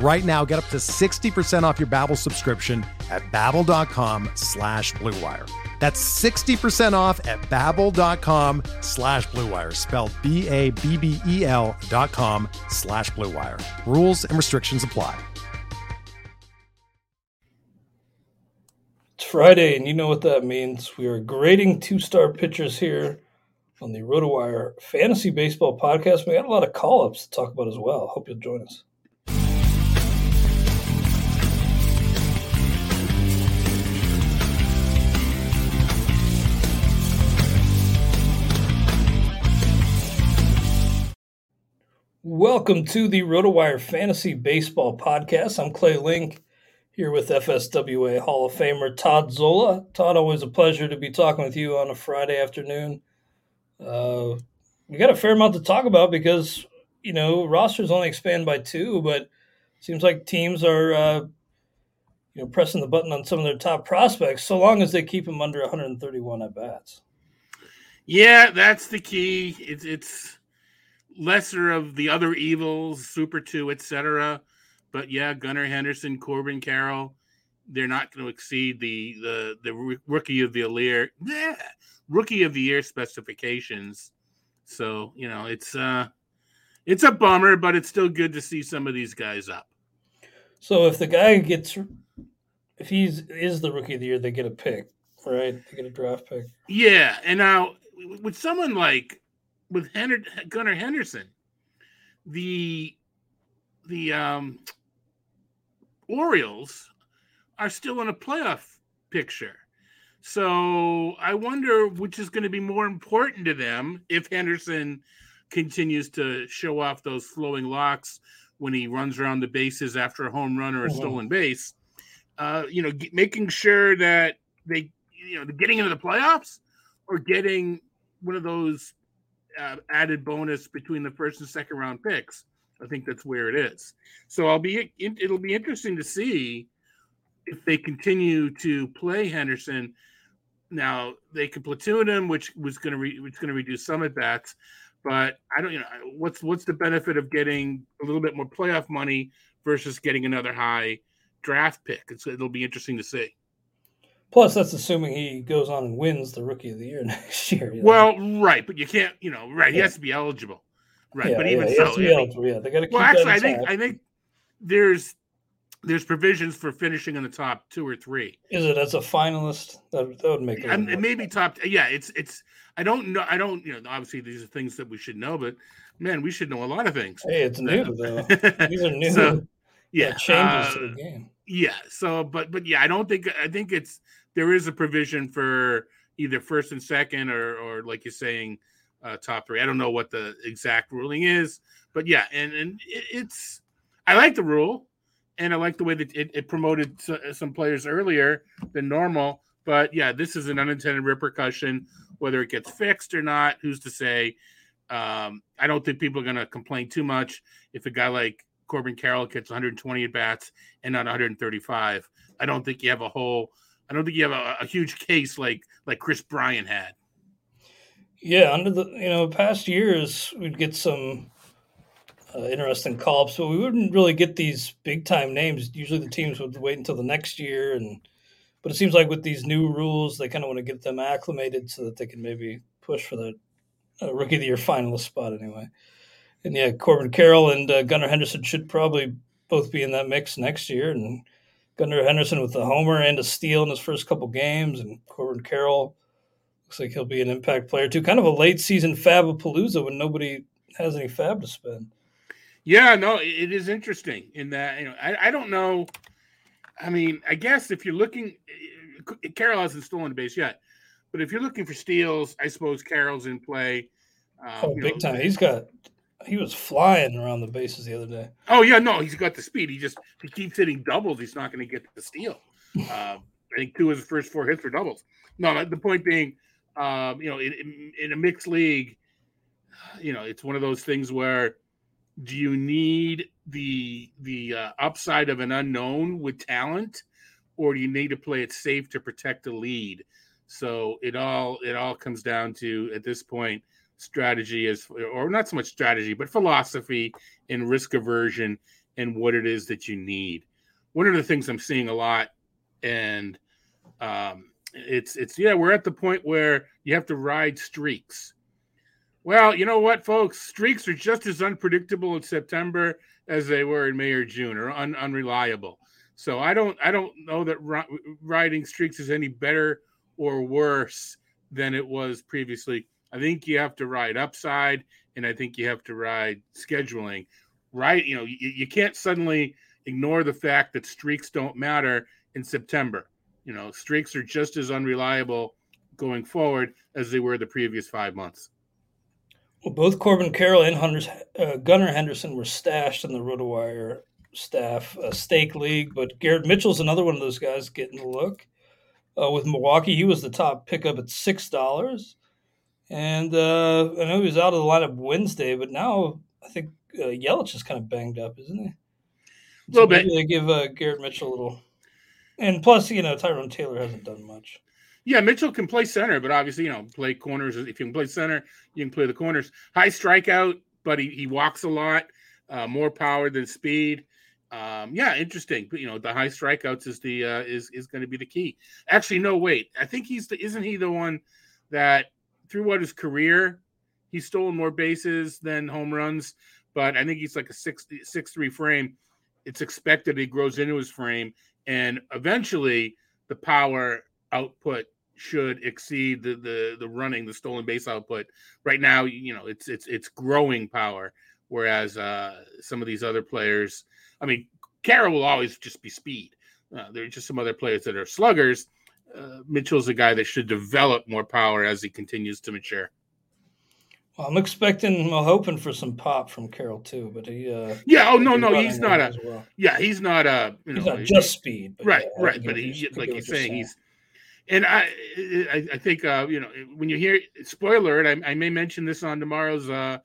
Right now, get up to 60% off your Babbel subscription at babbel.com slash bluewire. That's 60% off at babbel.com slash bluewire, spelled B-A-B-B-E-L dot com slash bluewire. Rules and restrictions apply. It's Friday, and you know what that means. We are grading two-start pitchers here on the RotoWire Fantasy Baseball Podcast. We got a lot of call-ups to talk about as well. Hope you'll join us. Welcome to the RotoWire Fantasy Baseball Podcast. I'm Clay Link here with FSWA Hall of Famer Todd Zola. Todd, always a pleasure to be talking with you on a Friday afternoon. Uh, we got a fair amount to talk about because you know rosters only expand by two, but seems like teams are uh, you know pressing the button on some of their top prospects so long as they keep them under 131 at bats. Yeah, that's the key. It's it's lesser of the other evils, Super Two, etc. But yeah, Gunnar Henderson, Corbin Carroll, they're not going to exceed the the the rookie of the year, yeah, rookie of the year specifications. So you know, it's uh, it's a bummer, but it's still good to see some of these guys up. So if the guy gets, if he's is the rookie of the year, they get a pick, right? They get a draft pick. Yeah, and now with someone like with Henry, Gunnar Henderson, the the um, Orioles are still in a playoff picture. So I wonder which is going to be more important to them if Henderson continues to show off those flowing locks when he runs around the bases after a home run or a mm-hmm. stolen base. Uh, you know, g- making sure that they, you know, getting into the playoffs or getting one of those uh, added bonus between the first and second round picks. I think that's where it is. So I'll be it'll be interesting to see if they continue to play Henderson. Now they could platoon him, which was going to which going to reduce some at bats. But I don't, you know, what's what's the benefit of getting a little bit more playoff money versus getting another high draft pick? It's, it'll be interesting to see. Plus, that's assuming he goes on and wins the Rookie of the Year next year. You know? Well, right, but you can't, you know, right? He has to be eligible, right? Yeah, but even yeah, so, eligible, yeah, they got to. Well, actually, I think I think there's there's provisions for finishing in the top two or three. Is it as a finalist? That, that would make it. And maybe top. Yeah, it's it's. I don't know. I don't. You know, obviously these are things that we should know, but man, we should know a lot of things. Hey, it's new though. these are new. So, yeah, changes uh, to the game. Yeah. So, but but yeah, I don't think I think it's there is a provision for either first and second or or like you're saying uh, top three. I don't know what the exact ruling is, but yeah, and and it, it's I like the rule, and I like the way that it, it promoted some players earlier than normal. But yeah, this is an unintended repercussion. Whether it gets fixed or not, who's to say? Um, I don't think people are going to complain too much if a guy like Corbin Carroll gets 120 at bats and not 135. I don't think you have a whole. I don't think you have a, a huge case like like Kris Bryant had. Yeah, under the you know past years, we'd get some uh, interesting call ups, but we wouldn't really get these big time names. Usually, the teams would wait until the next year, and but it seems like with these new rules, they kind of want to get them acclimated so that they can maybe push for the uh, rookie of the year finalist spot anyway and yeah, Corbin Carroll and uh, Gunnar Henderson should probably both be in that mix next year. And Gunnar Henderson with the homer and a steal in his first couple games, and Corbin Carroll looks like he'll be an impact player too. Kind of a late season Fabapalooza when nobody has any FAAB to spend. Yeah, no, it is interesting in that you know I, I don't know. I mean, I guess if you're looking, Carroll hasn't stolen the base yet, but if you're looking for steals, I suppose Carroll's in play. Um, oh, big know, time! He's got he was flying around the bases the other day. Oh yeah, no, he's got the speed. He just he keeps hitting doubles. He's not going to get the steal. Uh, I think two of his first four hits were doubles. No, the point being, um, you know, in, in, in, a mixed league, you know, it's one of those things where do you need the the uh, upside of an unknown with talent, or do you need to play it safe to protect the lead? So it all it all comes down to at this point strategy is or not so much strategy but philosophy and risk aversion and what it is that you need. One of the things i'm seeing a lot and um, it's it's yeah we're at the point where you have to ride streaks. Well you know what folks? Streaks are just as unpredictable in september as they were in may or june or un- unreliable. So i don't i don't know that ri- riding streaks is any better or worse than it was previously I think you have to ride upside, and I think you have to ride scheduling. Right? You know, you, you can't suddenly ignore the fact that streaks don't matter in September. You know, streaks are just as unreliable going forward as they were the previous five months. Well, both Corbin Carroll and Hunter's, uh, Gunnar Henderson were stashed in the RotoWire staff uh, stake league, but Garrett Mitchell's another one of those guys getting a look. Uh, with Milwaukee, he was the top pickup at six dollars. And uh, I know he was out of the lineup Wednesday, but now I think uh, Yelich is kind of banged up, isn't he? A little bit. They give uh, Garrett Mitchell a little, and plus, you know, Tyrone Taylor hasn't done much. Yeah, Mitchell can play center, but obviously, you know, play corners. If you can play center, you can play the corners. High strikeout, but he, he walks a lot, uh, more power than speed. Um, yeah, interesting. But you know, the high strikeouts is the uh, is is going to be the key. Actually, no, wait. I think he's the isn't he the one that throughout his career, he's stolen more bases than home runs, but I think he's like a six six three frame. It's expected he grows into his frame, and eventually the power output should exceed the the the running, the stolen base output. Right now, you know, it's it's it's growing power, whereas uh, some of these other players, I mean, Carroll will always just be speed. Uh, there are just some other players that are sluggers uh, Mitchell's a guy that should develop more power as he continues to mature. Well, I'm expecting, well, hoping for some pop from Carroll too, but he. Uh, yeah. Oh no, no, he's not a. Well. Yeah, he's not a. You know, he's not just speed. right, yeah, right, but he, like you're saying, he's. And I, I, I think uh, you know when you hear spoiler, I, I may mention this on tomorrow's uh,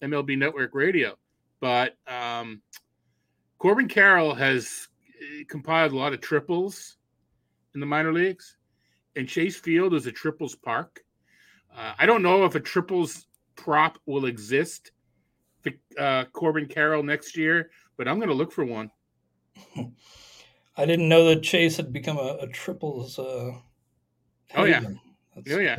MLB Network Radio, but um, Corbin Carroll has uh, compiled a lot of triples in the minor leagues, and Chase Field is a triples park. Uh, I don't know if a triples prop will exist for uh, Corbin Carroll next year, but I'm going to look for one. I didn't know that Chase had become a, a triples. Uh, oh yeah, That's, oh yeah.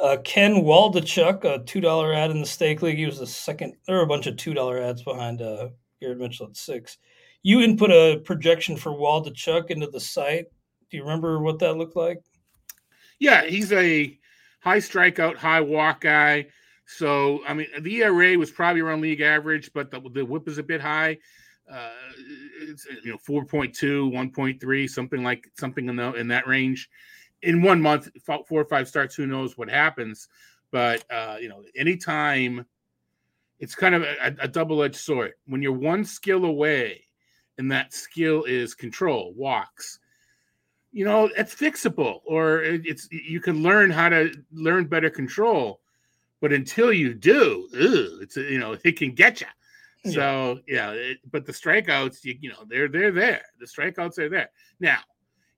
Uh, Ken Waldichuk, a two dollar ad in the stake league. He was the second. There were a bunch of two dollar ads behind uh, Garrett Mitchell at six. You input a projection for Waldichuk into the site. Do you remember what that looked like? Yeah, he's a high strikeout, high walk guy. So, I mean, the ERA was probably around league average, but the, the WHIP is a bit high. Uh, it's, you know, 4.2, 1.3, something like something in, the, in that range. In one month, four or five starts, who knows what happens. But, uh, you know, anytime it's kind of a, a double edged sword. When you're one skill away, and that skill is control, walks, you know it's fixable or it's you can learn how to learn better control but until you do ew, it's you know it can get you yeah. so yeah it, but the strikeouts you, you know they're they're there. The strikeouts are there. Now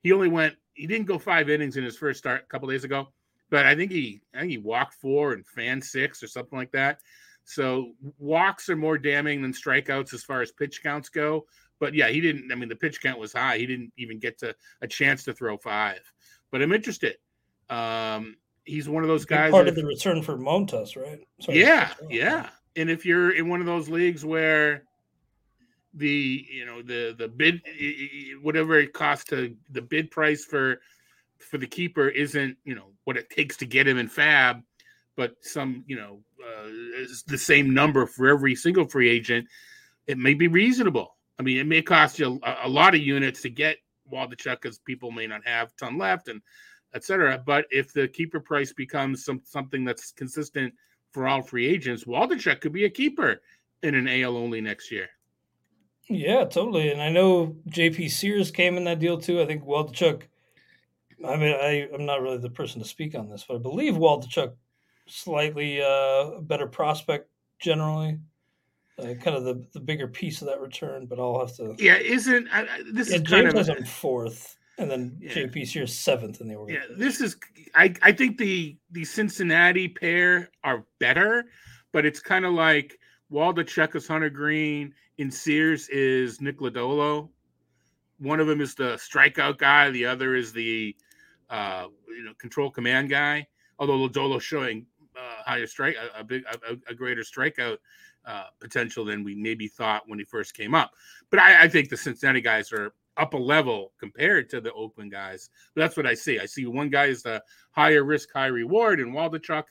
he only went he didn't go five innings in his first start a couple days ago but i think he i think he walked four and fan six or something like that. So walks are more damning than strikeouts as far as pitch counts go but yeah, he didn't. I mean, the pitch count was high. He didn't even get to a chance to throw five. But I'm interested. Um, he's one of those guys. Part of the return for Montas, right? Sorry, yeah, yeah. And if you're in one of those leagues where the you know the the bid whatever it costs to the bid price for for the keeper isn't you know what it takes to get him in FAAB, but some you know uh, the same number for every single free agent, it may be reasonable. I mean, it may cost you a, a lot of units to get Waldichuk because people may not have ton left and etc. But if the keeper price becomes some something that's consistent for all free agents, Waldichuk could be a keeper in an AL only next year. Yeah, totally. And I know JP Sears came in that deal too. I think Waldichuk. I mean, I, I'm not really the person to speak on this, but I believe Waldichuk slightly uh, better prospect generally. Uh, kind of the, the bigger piece of that return, but I'll have to. Yeah, isn't I, this yeah, is James kind of fourth, and then Yeah. JP Sears seventh in the order. yeah. This is I I think the the Cincinnati pair are better, but it's kind of like Waldichuk is Hunter Greene and Sears is Nick Lodolo. One of them is the strikeout guy, the other is the uh, you know control command guy. Although Lodolo showing uh, higher strike, a, a big, a, a greater strikeout uh, potential than we maybe thought when he first came up. But I, I think the Cincinnati guys are up a level compared to the Oakland guys. But that's what I see. I see one guy is the higher risk, high reward in Waldichuk,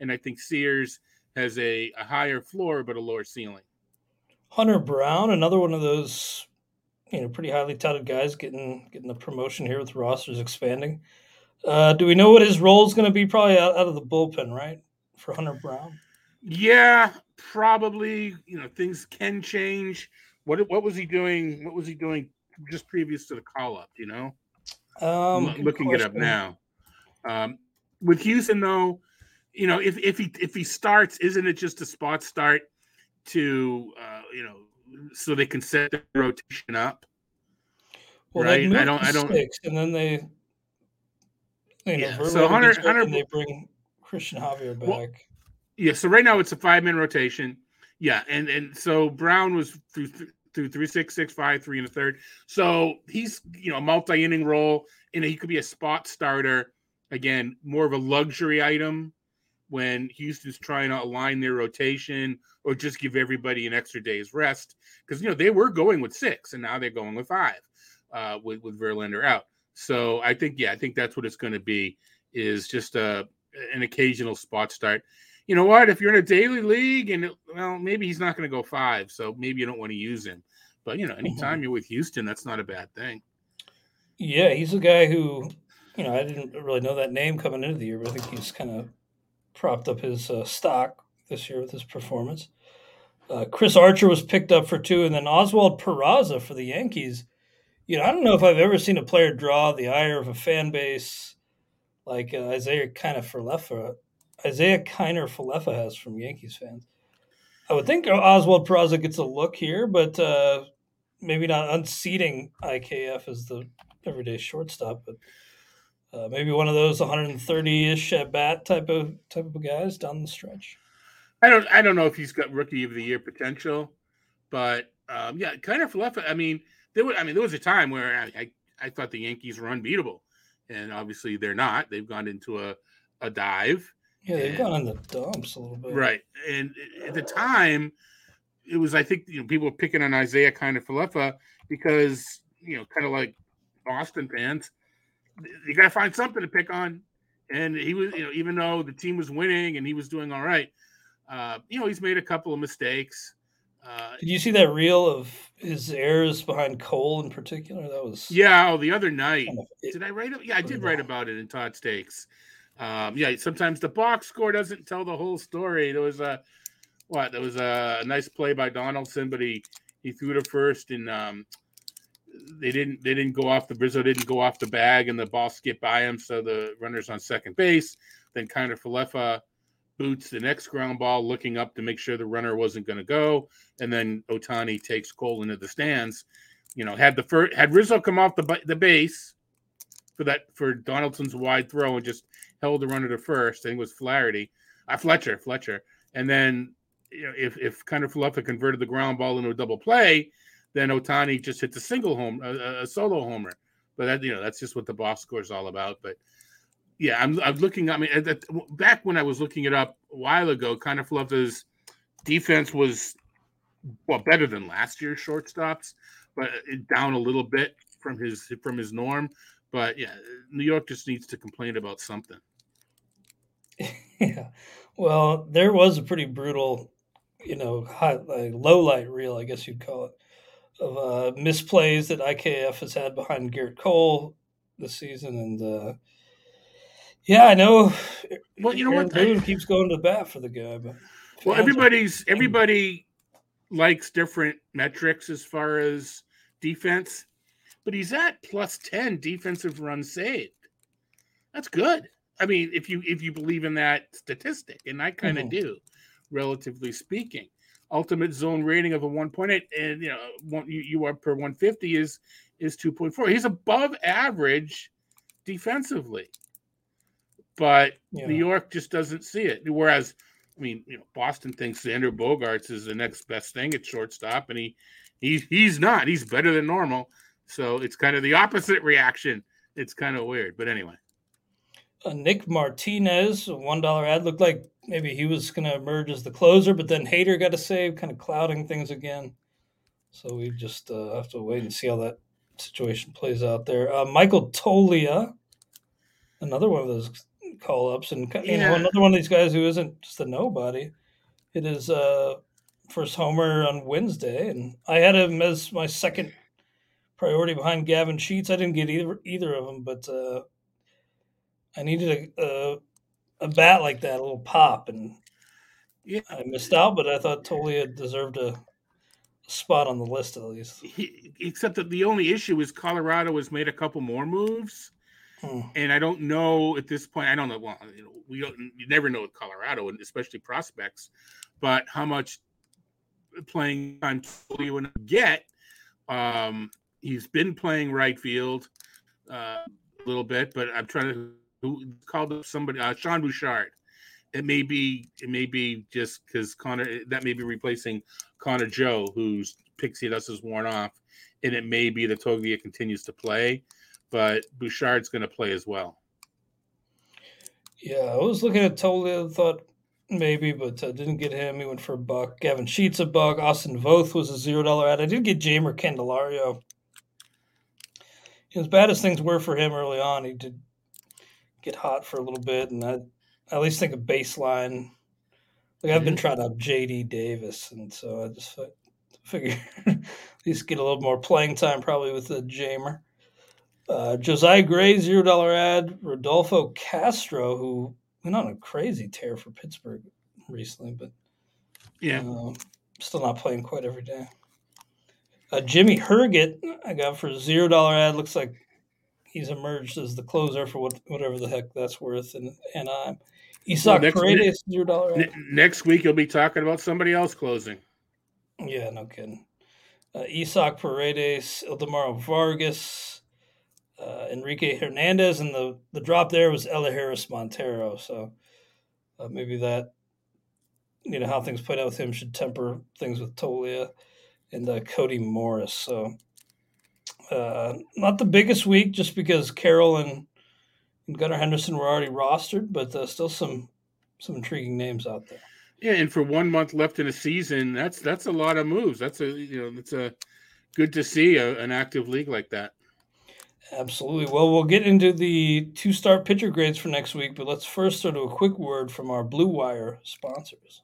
and I think Sears has a, a higher floor but a lower ceiling. Hunter Brown, another one of those, you know, pretty highly touted guys getting getting the promotion here with rosters expanding. Uh, do we know what his role is going to be? Probably out, out of the bullpen, right? For Hunter Brown. Yeah, probably. You know, things can change. What what was he doing? What was he doing just previous to the call up? You know, Um, I'm good looking it up now. Um, with Houston, though, you know, if if he if he starts, isn't it just a spot start to uh, you know so they can set the rotation up? Well, right? they I moved don't- I don't- six, and then they, you know, Yeah, so Hunter- gets hurt, Hunter- and they bring Cristian Javier back. Well, Yeah, so right now it's a five man rotation. Yeah, and and so Brown was through through three six six five three and a third. So he's you know a multi inning role, and he could be a spot starter. Again, more of a luxury item when Houston's trying to align their rotation or just give everybody an extra day's rest because you know they were going with six and now they're going with five uh, with with Verlander out. So I think yeah, I think that's what it's going to be is just a an occasional spot start you know what? If you're in a daily league and well, maybe he's not going to go five, so maybe you don't want to use him. But you know, anytime you're with Houston, that's not a bad thing. Yeah, he's a guy who, you know, I didn't really know that name coming into the year, but I think he's kind of propped up his uh, stock this year with his performance. Uh, Chris Archer was picked up for two, and then Oswald Peraza for the Yankees. You know, I don't know if I've ever seen a player draw the ire of a fan base like uh, Isiah Kiner-Falefa, Isiah Kiner-Falefa has from Yankees fans. I would think Oswald Peraza gets a look here, but uh, maybe not unseating IKF as the everyday shortstop, but uh, maybe one of those 130-ish at bat type of type of guys down the stretch. I don't I don't know if he's got rookie of the year potential, but um, yeah, kind of. I mean, there was I mean there was a time where I, I I thought the Yankees were unbeatable, and obviously they're not. They've gone into a a dive. Yeah, they've gone in the dumps a little bit. Right. And at the time, it was, I think, you know, people were picking on Isiah Kiner-Falefa because, you know, kind of like Boston fans, you got to find something to pick on. And he was, you know, even though the team was winning and he was doing all right, uh, you know, he's made a couple of mistakes. Uh, Did you see that reel of his errors behind Cole in particular? That was yeah. Oh, the other night, did I write? Yeah, I did write about it in Todd Stakes. Um, yeah, sometimes the box score doesn't tell the whole story. There was a what? There was a, nice play by Donaldson, but he he threw to first, and um, they didn't they didn't go off the Rizzo didn't go off the bag, and the ball skipped by him, so the runner's on second base. Then Kiner-Falefa boots the next ground ball, looking up to make sure the runner wasn't going to go, and then Ohtani takes Cole into the stands. You know, had the first had Rizzo come off the the base for that for Donaldson's wide throw and just held the runner to first. I think it was Flaherty, uh, Fletcher, Fletcher, and then you know if if of Falefa converted the ground ball into a double play, then Ohtani just hits a single home, a, a solo homer. But that you know that's just what the box score is all about. But yeah, I'm I'm looking. I mean, at, back when I was looking it up a while ago, of Falefa's defense was well better than last year's shortstops, but down a little bit from his from his norm. But yeah, New York just needs to complain about something. yeah. Well, there was a pretty brutal, you know, high, like low light reel, I guess you'd call it, of uh, misplays that IKF has had behind Gerrit Cole this season, and uh, yeah, I know. Well, you know Aaron what? Boone keeps going to the bat for the guy, but Well, everybody's everybody likes different metrics as far as defense, but he's at plus ten defensive runs saved. That's good. I mean, if you if you believe in that statistic, and I kind of Mhm. do, relatively speaking. Ultimate zone rating of a one point eight, and you know, one you, you are per one fifty is is two point four. He's above average defensively, but yeah. New York just doesn't see it. Whereas, I mean, you know, Boston thinks Xander Bogaerts is the next best thing at shortstop, and he he he's not. He's better than normal. So it's kind of the opposite reaction. It's kind of weird, but anyway. Uh, Nick Martinez, a one dollar ad looked like maybe he was going to emerge as the closer, but then Hader got a save, kind of clouding things again. So we just uh, have to wait and see how that situation plays out there. Uh, Michael Toglia, another one of those call ups, and you know another one of these guys who isn't just a nobody. It is uh, first homer on Wednesday, and I had him as my second priority behind Gavin Sheets. I didn't get either either of them, but. I needed a, a a bat like that, a little pop, and Yeah. I missed out. But I thought Toglia deserved a spot on the list at least. He, except that the only issue is Colorado has made a couple more moves, Hmm. and I don't know at this point. I don't know. Well, you know, we don't. You never know with Colorado, and especially prospects, but how much playing time you want to get. Um, he's been playing right field uh, a little bit, but I'm trying to who called up somebody uh, Sean Bouchard. It may be it may be just because Connor that may be replacing Connor Joe, whose pixie dust is worn off, and it may be that Toglia continues to play, but Bouchard's going to play as well. Yeah, I was looking at Toglia, thought maybe, but uh, didn't get him. He went for a buck. Gavin Sheets a buck. Austin Voth was a zero dollar ad. I did get Jeimer Candelario. As bad as things were for him early on, he did get hot for a little bit, and I, I at least think a baseline. Like I've been trying out JD Davis, and so I just fi- figure at least get a little more playing time probably with the Jeimer. Uh, Josiah Gray, zero dollar ad. Rodolfo Castro, who went on a crazy tear for Pittsburgh recently, but Yeah, uh, still not playing quite every day. Uh, Jimmy Herget, I got for zero dollar ad. Looks like he's emerged as the closer for what, whatever the heck that's worth. And and uh, Isaac next Paredes, zero dollar ad. Ne- next week you'll be talking about somebody else closing. Yeah, no kidding. Uh, Isaac Paredes, Ildemaro Vargas, uh, Enrique Hernandez, and the, the drop there was Elehuris Montero. So uh, maybe that, you know, how things played out with him should temper things with Toglia and uh, Cody Morris. So uh, not the biggest week just because Carroll and, and Gunnar Henderson were already rostered, but uh, still some some intriguing names out there. Yeah, and for one month left in a season, that's that's a lot of moves. That's a you know that's a good to see a, an active league like that. Absolutely. Well, we'll get into the two start pitcher grades for next week, but let's first start to a quick word from our Blue Wire sponsors.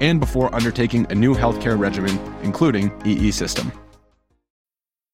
and before undertaking a new healthcare regimen, including EE system.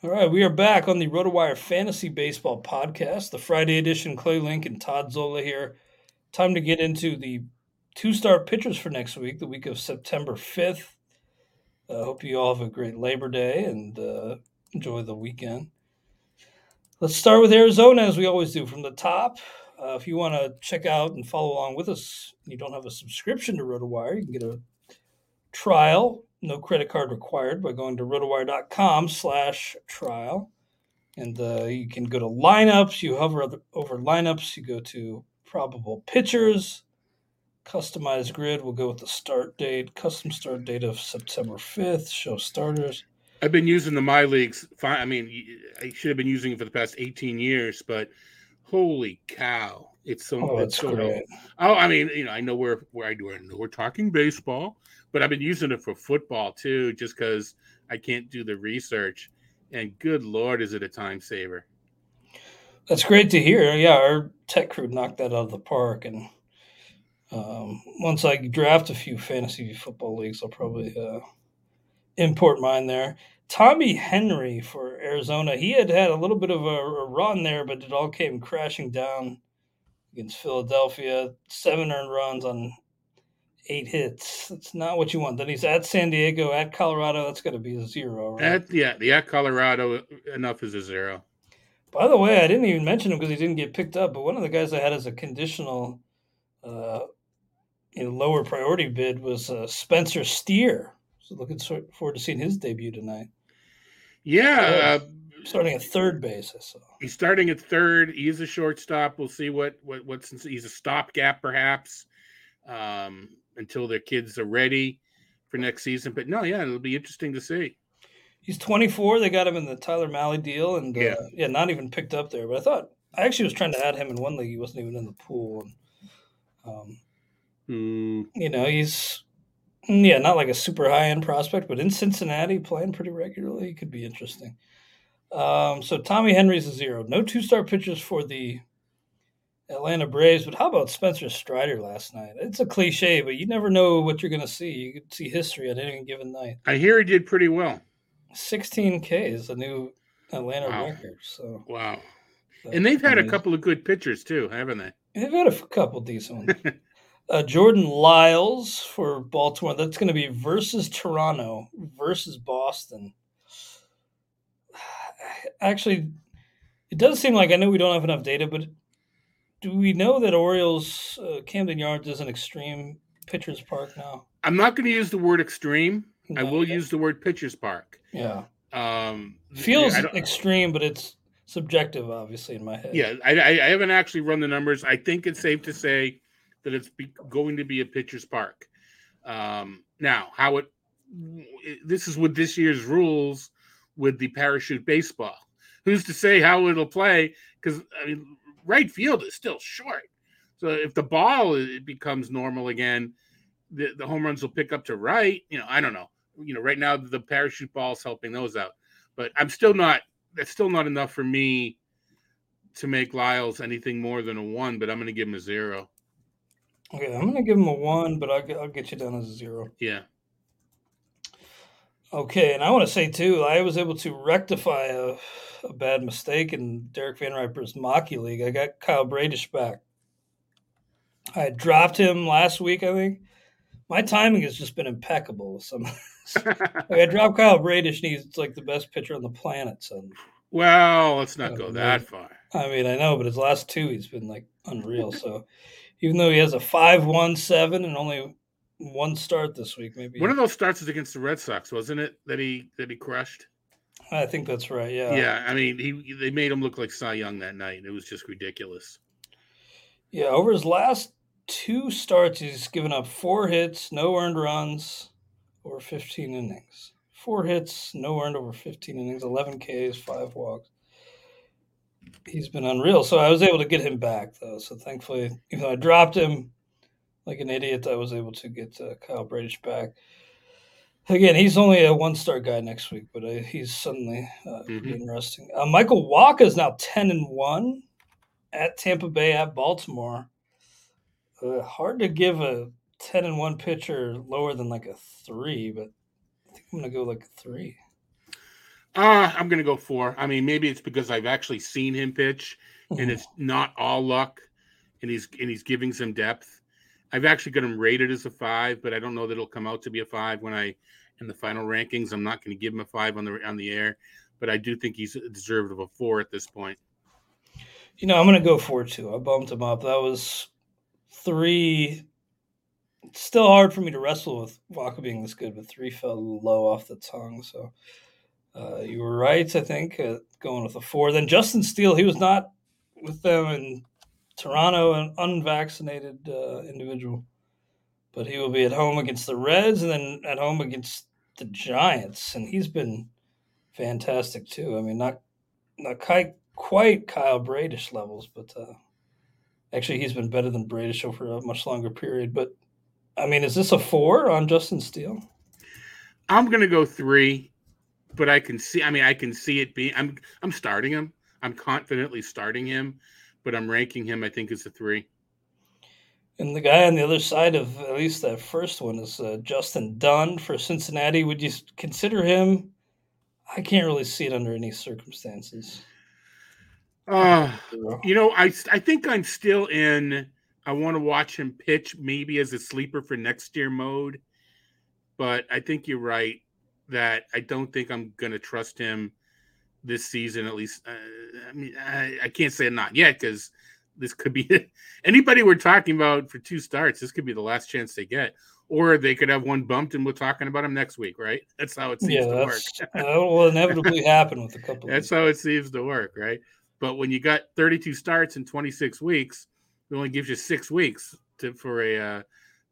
All right, we are back on the RotoWire Fantasy Baseball Podcast, the Friday edition. Clay Link and Todd Zola here. Time to get into the two start pitchers for next week, the week of September 5th. I uh, hope you all have a great Labor Day and uh, enjoy the weekend. Let's start with Arizona, as we always do, from the top. Uh, if you want to check out and follow along with us, you don't have a subscription to RotoWire, you can get a trial no credit card required by going to rotowire.com slash trial. And uh, you can go to lineups. You hover over lineups. You go to probable pitchers. Customized grid. We'll go with the start date. Custom start date of September 5th. Show starters. I've been using the My Leagues. I mean, I should have been using it for the past 18 years, but holy cow. It's so, oh, it's so great. Oh, I mean, you know, I know where where I do. I know we're talking baseball, but I've been using it for football too, just because I can't do the research. And good lord, is it a time saver? That's great to hear. Yeah, our tech crew knocked that out of the park. And um, once I draft a few fantasy football leagues, I'll probably uh, import mine there. Tommy Henry for Arizona, he had had a little bit of a, a run there, but it all came crashing down against Philadelphia. Seven earned runs on eight hits. That's not what you want. Then he's at San Diego, at Colorado. That's got to be a zero, right? At, yeah, the at Colorado, enough is a zero. By the way, I didn't even mention him because he didn't get picked up. But one of the guys I had as a conditional, uh, you know, lower priority bid was uh, Spencer Steer. So looking forward to seeing his debut tonight. Yeah, uh, starting at third base. I saw. He's starting at third. He's a shortstop. We'll see what what what's he's a stopgap perhaps. Um, until their kids are ready for next season. But no, yeah, it'll be interesting to see. He's 24. They got him in the Tyler Mahle deal, and uh, yeah, yeah, not even picked up there. But I thought I actually was trying to add him in one league. He wasn't even in the pool. And, um, mm. You know, he's yeah, not like a super high end prospect, but in Cincinnati, playing pretty regularly, he could be interesting. Um, so Tommy Henry's a zero. No two start pitchers for the Atlanta Braves, but how about Spencer Strider last night? It's a cliche, but you never know what you're going to see. You could see history at any given night. I hear he did pretty well. 16K is a new Atlanta wow. record. So wow, and they've had a couple of good pitchers too, haven't they? They've had a couple decent ones. uh, Jordan Lyles for Baltimore. That's going to be versus Toronto versus Boston. Actually, it does seem like I know we don't have enough data, but do we know that Orioles uh, Camden Yards is an extreme pitcher's park now? I'm not going to use the word extreme. No, I will yeah. use the word pitcher's park. Yeah. Um, Feels extreme, but it's subjective, obviously, in my head. Yeah, I, I, haven't actually run the numbers. I think it's safe to say that it's be, going to be a pitcher's park. Um, now, how it this is with this year's rules with the parachute baseball. who's to say how it'll play? Because I mean, right field is still short. So if the ball it becomes normal again, the, the home runs will pick up to right. You know, I don't know. You know, right now the parachute ball's helping those out, but I'm still not. That's still not enough for me to make Lyles anything more than a one. But I'm going to give him a zero. Okay, I'm going to give him a one, but I'll get, I'll get you down as a zero. Yeah. Okay, and I want to say too, I was able to rectify a, a bad mistake in Derek VanRiper's Mocky League. I got Kyle Bradish back. I dropped him last week, I think. My timing has just been impeccable with some. like I dropped Kyle Bradish, and he's like the best pitcher on the planet. So, well, let's not go oh, that far. I mean, I know, but his last two, he's been like unreal. so, even though he has a five-one-seven and only one start this week, maybe one of those starts was against the Red Sox, wasn't it? That he that he crushed. I think that's right. Yeah. Yeah. I mean, he they made him look like Cy Young that night. It was just ridiculous. Yeah. Over his last two starts, he's given up four hits, no earned runs, over 15 innings. Four hits, no earned over 15 innings, 11 Ks, five walks. He's been unreal. So I was able to get him back, though. So thankfully, even though I dropped him like an idiot, I was able to get uh, Kyle Bradish back. Again, he's only a one start guy next week, but uh, he's suddenly uh, mm-hmm. interesting. Uh, Michael Wacha is now 10 and 1 at Tampa Bay, at Baltimore uh, hard to give a 10 and 1 pitcher lower than like a 3, but I think I'm going to go like a 3. Uh, I'm going to go 4. I mean, maybe it's because I've actually seen him pitch and mm-hmm. it's not all luck and he's and he's giving some depth. I've actually got him rated as a 5, but I don't know that it'll come out to be a 5 when I in the final rankings. I'm not going to give him a 5 on the on the air, but I do think he's deserved of a 4 at this point. You know, I'm going to go 4 too. I bumped him up. That was three. It's still hard for me to wrestle with Wacha being this good, but three fell low off the tongue. So uh, you were right, I think, uh, going with a four. Then Justin Steele, he was not with them in Toronto, an unvaccinated uh, individual, but he will be at home against the Reds and then at home against the Giants, and he's been fantastic too. I mean, not not quite quite Kyle Bradish levels, but uh, Actually, he's been better than Bradish over a much longer period. But I mean, is this a four on Justin Steele? I'm gonna go three, but I can see. I mean, I can see it being. I'm I'm starting him. I'm confidently starting him, but I'm ranking him. I think as a three. And the guy on the other side of at least that first one is uh, Justin Dunn for Cincinnati. Would you consider him? I can't really see it under any circumstances. Uh, you know, I I think I'm still in. I want to watch him pitch, maybe as a sleeper for next year mode. But I think you're right that I don't think I'm going to trust him this season. At least, uh, I mean, I, I, can't say not yet because this could be anybody we're talking about for two starts. This could be the last chance they get, or they could have one bumped and we're talking about them next week, right? That's how it seems yeah, to work. that will inevitably happen with a couple. That's how it seems to work, right? But when you got 32 starts in 26 weeks, it only gives you six weeks to for a uh,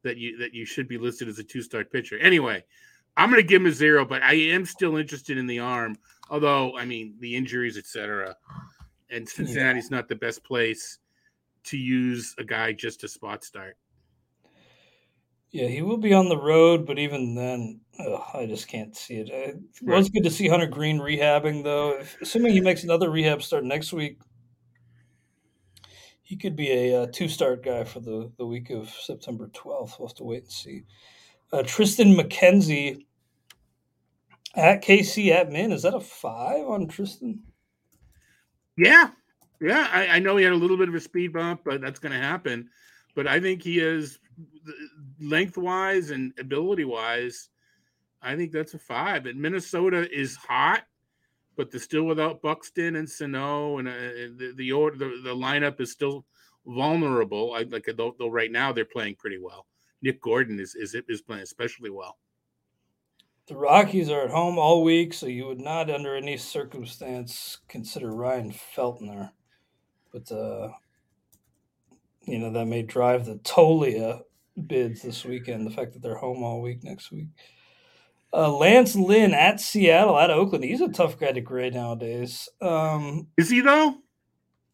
that you that you should be listed as a two start pitcher. Anyway, I'm going to give him a zero, but I am still interested in the arm. Although, I mean, the injuries, etc. And Cincinnati's yeah. not the best place to use a guy just to spot start. Yeah, he will be on the road, but even then, ugh, I just can't see it. It right. was good to see Hunter Greene rehabbing, though. If, assuming he makes another rehab start next week, he could be a, a uh, two-start guy for the, the week of September 12th. We'll have to wait and see. Uh, Triston McKenzie at KC at Min. Is that a five on Triston? Yeah. Yeah. I, I know he had a little bit of a speed bump, but that's going to happen. But I think he is lengthwise and ability wise, I think that's a five. And Minnesota is hot, but they're still without Buxton and Sano, and uh, the, the, the the lineup is still vulnerable. I like though, though right now they're playing pretty well. Nick Gordon is is is playing especially well. The Rockies are at home all week, so you would not, under any circumstance, consider Ryan Feltner. But uh, you know that may drive the Toglia bids this weekend. The fact that they're home all week next week. Uh, Lance Lynn at Seattle, at Oakland. He's a tough guy to grade nowadays. Um, Is he though?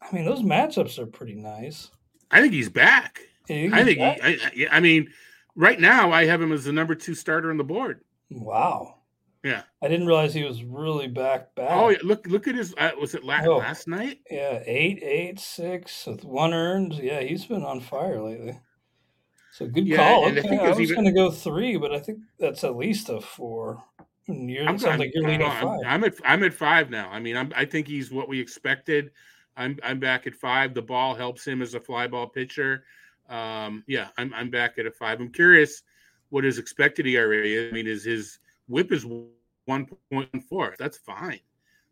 I mean, those matchups are pretty nice. I think he's back. You I think. He, back? I, I- I mean, right now I have him as the number two starter on the board. Wow. Yeah. I didn't realize he was really back back. Oh, yeah. look! Look at his. Uh, was it la- Oh. last night? Yeah, eight, eight, six with one earned. Yeah, he's been on fire lately. So good Yeah, call. and I think I, was even- going to go three, but I think that's at least a four. You're, I'm, I'm- like you're leaning I'm- five. I'm at I'm at five now. I mean, I'm I think he's what we expected. I'm I'm back at five. The ball helps him as a fly ball pitcher. Um, yeah, I'm I'm back at a five. I'm curious what his expected ERA is. I mean, is his WHIP is one point four. That's fine.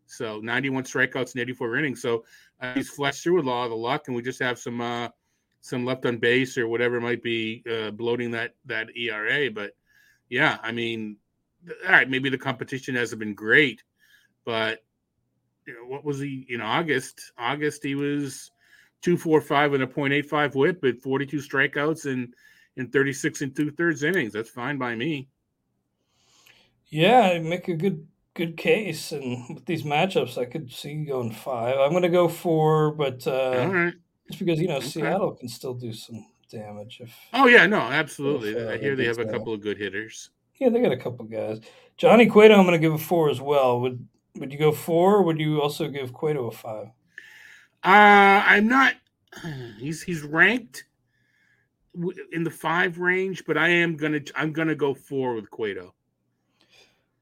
So 91 strikeouts and 84 innings. So uh, he's flushed through with a lot of the luck, and we just have some uh, some left on base or whatever might be uh, bloating that that ERA. But yeah, I mean, all right, maybe the competition hasn't been great, but you know, what was he in August? August he was two four five and a point eight five WHIP with forty two strikeouts and in thirty six and two thirds innings. That's fine by me. Yeah, I make a good good case, and with these matchups, I could see you going five. I'm going to go four, but uh, right. just because you know Okay. Seattle can still do some damage. If Oh yeah, no, absolutely. If, uh, I hear they have a couple of good hitters. yeah, they got a couple guys. Johnny Cueto, I'm going to give a four as well. Would would you go four? or Would you also give Cueto a five? Uh, I'm not. He's he's ranked in the five range, but I am gonna I'm gonna go four with Cueto.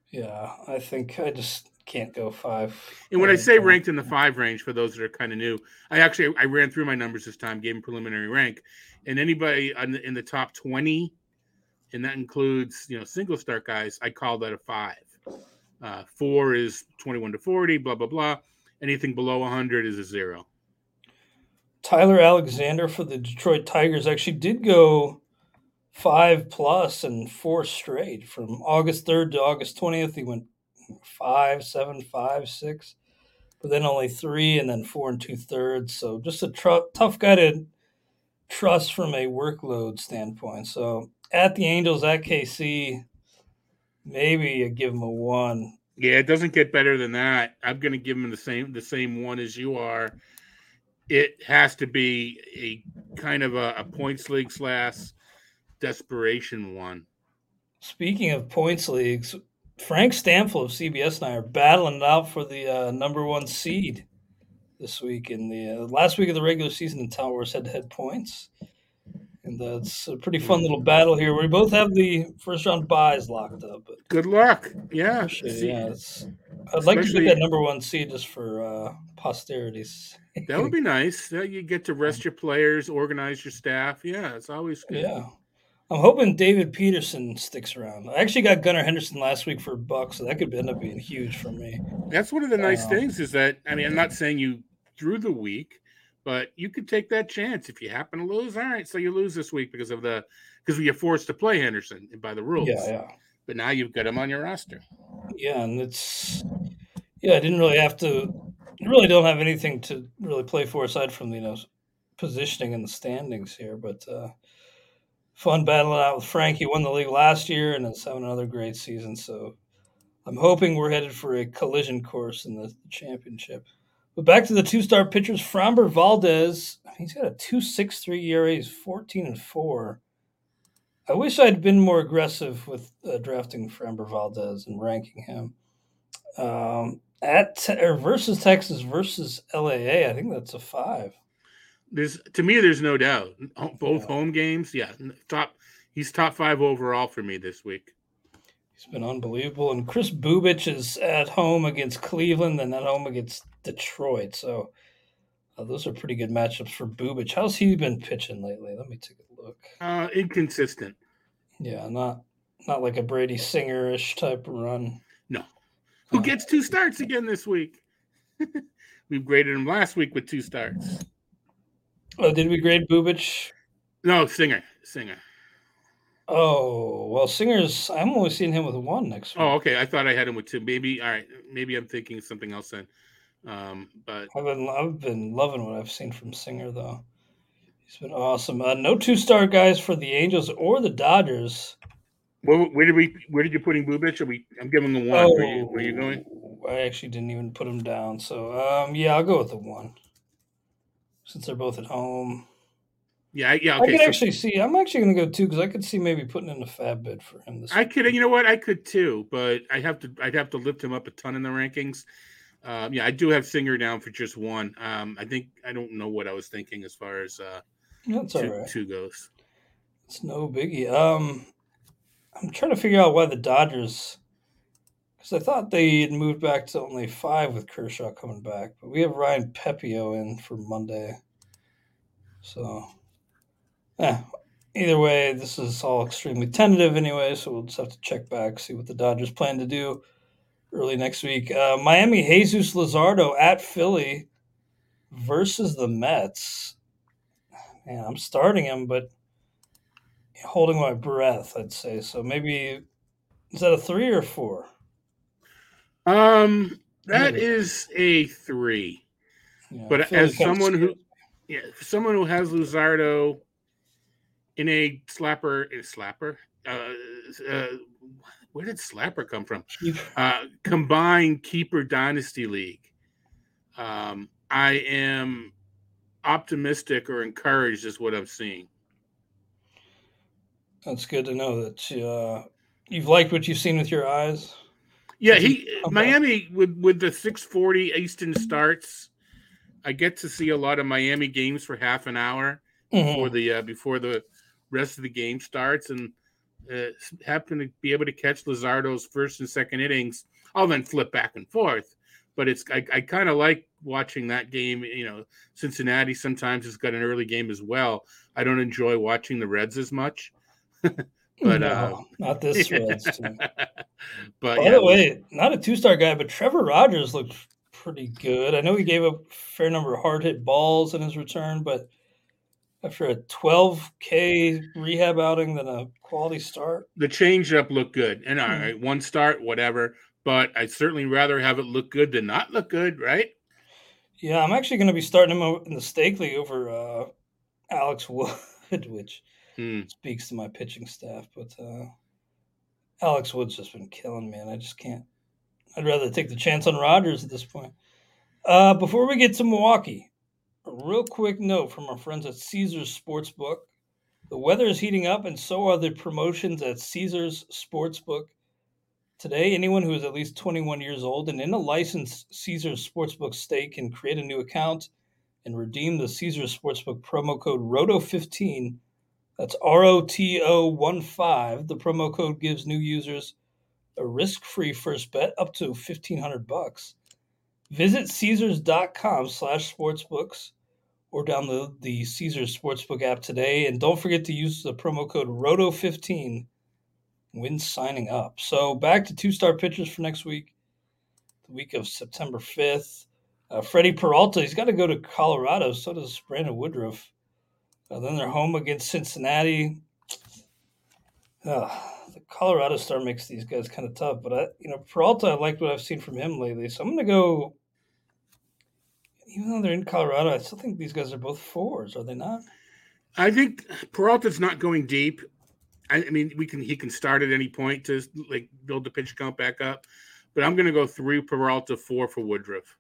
Yeah, I think I just can't go five. And when I think, say ranked in the five range, for those that are kind of new, I actually I ran through my numbers this time, gave them preliminary rank, and anybody on the, in the top twenty, and that includes you know single start guys, I call that a five. Uh, four is twenty one to forty, blah blah blah. Anything below hundred is a zero. Tyler Alexander for the Detroit Tigers actually did go five plus and four straight from August 3rd to August 20th. He went five, seven, five, six, but then only three and then four and two thirds. So just a tr- tough guy to trust from a workload standpoint. So at the Angels, at KC, maybe you give him a one. Yeah, it doesn't get better than that. I'm going to give him the same the same one as you are. It has to be a kind of a, a points league slash desperation one. Speaking of points leagues, Frank Stampfl of CBS and I are battling it out for the uh, number one seed this week in the uh, last week of the regular season in Tout Wars head to head points. And uh, it's a pretty fun little battle here. We both have the first round buys locked up. But Good luck. Yeah. It, see, yeah, I'd like to Especially- get that number one seed just for uh, posterity's. That would be nice. Yeah, You get to rest your players, organize your staff. Yeah, it's always good. Yeah. I'm hoping David Peterson sticks around. I actually got Gunnar Henderson last week for a buck, so that could end up being huge for me. That's one of the nice Uh, things is that I mean I'm not saying you through the week, but you could take that chance if you happen to lose. All right, so you lose this week because of the because we are forced to play Henderson by the rules. Yeah, yeah. But now you've got him on your roster. Yeah, and it's yeah, I didn't really have to you really don't have anything to really play for aside from you know positioning in the standings here, but uh fun battling out with Frank. He won the league last year and is having another great season. So I'm hoping we're headed for a collision course in the championship. But back to the two start pitchers, Framber Valdez. He's got a 2.63 ERA. He's 14 and 4. I wish I'd been more aggressive with uh, drafting Framber Valdez and ranking him. Um, at te- or versus Texas versus LAA, I think that's a five. There's to me, there's no doubt. Both Yeah. home games, yeah, top. He's top five overall for me this week. He's been unbelievable. And Kris Bubic is at home against Cleveland and at home against Detroit. So uh, those are pretty good matchups for Bubic. How's he been pitching lately? Let me take a look. Uh, inconsistent. Yeah, not not like a Brady Singer-ish type run. No. Who Uh, gets two starts again this week? we graded him last week with two starts. Oh, did we grade Bubic? No, Singer. Singer. Oh, well, Singer's. I'm only seeing him with one next week. Oh, okay. I thought I had him with two. Maybe all right. Maybe I'm thinking something else then. Um, but I've been I've been loving what I've seen from Singer though. He's been awesome. Uh, no two start guys for the Angels or the Dodgers. Where, where did we? Where did you put in Bubic? Are we? I'm giving the one. Oh, where, you, where you going? I actually didn't even put him down. So um, yeah, I'll go with the one. Since they're both at home. Yeah, yeah. I Okay, could so actually see. I'm actually going to go two because I could see maybe putting in a FAAB bid for him this. I week. could. You know what? I could too, but I have to. I'd have to lift him up a ton in the rankings. Um, yeah, I do have Singer down for just one. Um, I think I don't know what I was thinking as far as uh, That's two, right. two goes. It's no biggie. Um, I'm trying to figure out why the Dodgers, because I thought they had moved back to only five with Kershaw coming back, but we have Ryan Pepiot in for Monday. So, yeah. Either way, this is all extremely tentative anyway, so we'll just have to check back, see what the Dodgers plan to do early next week. Uh, Miami Jesus Luzardo at Philly versus the Mets. Man, I'm starting him, but holding my breath, I'd say. So maybe is that a three or four? Um, that Really? is a three. Yeah, But as someone who- Yeah, someone who has Luzardo in a slapper, a slapper. Uh, uh, where did slapper come from? uh, combined keeper dynasty league. Um, I am optimistic or encouraged, is what I'm seeing. That's good to know that uh, you've liked what you've seen with your eyes. Yeah, he he? Miami with with the 640 Easton starts. I get to see a lot of Miami games for half an hour Mhm. before the uh, before the rest of the game starts, and uh, happen to be able to catch Luzardo's first and second innings. I'll then flip back and forth, but it's I, I kind of like watching that game. You know, Cincinnati sometimes has got an early game as well. I don't enjoy watching the Reds as much, but no, uh, not this Reds team. but By yeah, the way, not a two-start guy, but Trevor Rogers looked pretty good. I know he gave up a fair number of hard hit balls in his return, but after a 12K rehab outing, than a quality start. the changeup looked good, and all Mhm. one start, whatever. But I'd certainly rather have it look good than not look good, right? Yeah, I'm actually going to be starting him in the stake league over uh, Alex Wood, which Hmm. speaks to my pitching staff. But uh, Alex Wood's just been killing me, and I just can't. I'd rather take the chance on Rogers at this point. Uh, before we get to Milwaukee, a real quick note from our friends at Caesars Sportsbook. The weather is heating up, and so are the promotions at Caesars Sportsbook. Today, anyone who is at least 21 years old and in a licensed Caesars Sportsbook state can create a new account and redeem the Caesars Sportsbook promo code ROTO15. That's R O T O 1 5. The promo code gives new users a risk free first bet up to 1500 bucks. Visit Caesars.com slash sportsbooks or download the Caesars Sportsbook app today. And don't forget to use the promo code ROTO15 when signing up. So back to two start pitchers for next week, the week of September 5th. Uh, Freddy Peralta, he's got to go to Colorado. So does Brandon Woodruff. Uh, then they're home against Cincinnati. Uh, the Colorado star makes these guys kind of tough, but I, you know, Peralta, I like what I've seen from him lately. So I'm going to go. Even though they're in Colorado, I still think these guys are both fours, are they not? I think Peralta's not going deep. I, I mean, we can he can start at any point to like build the pitch count back up, but I'm going to go three Peralta, four for Woodruff.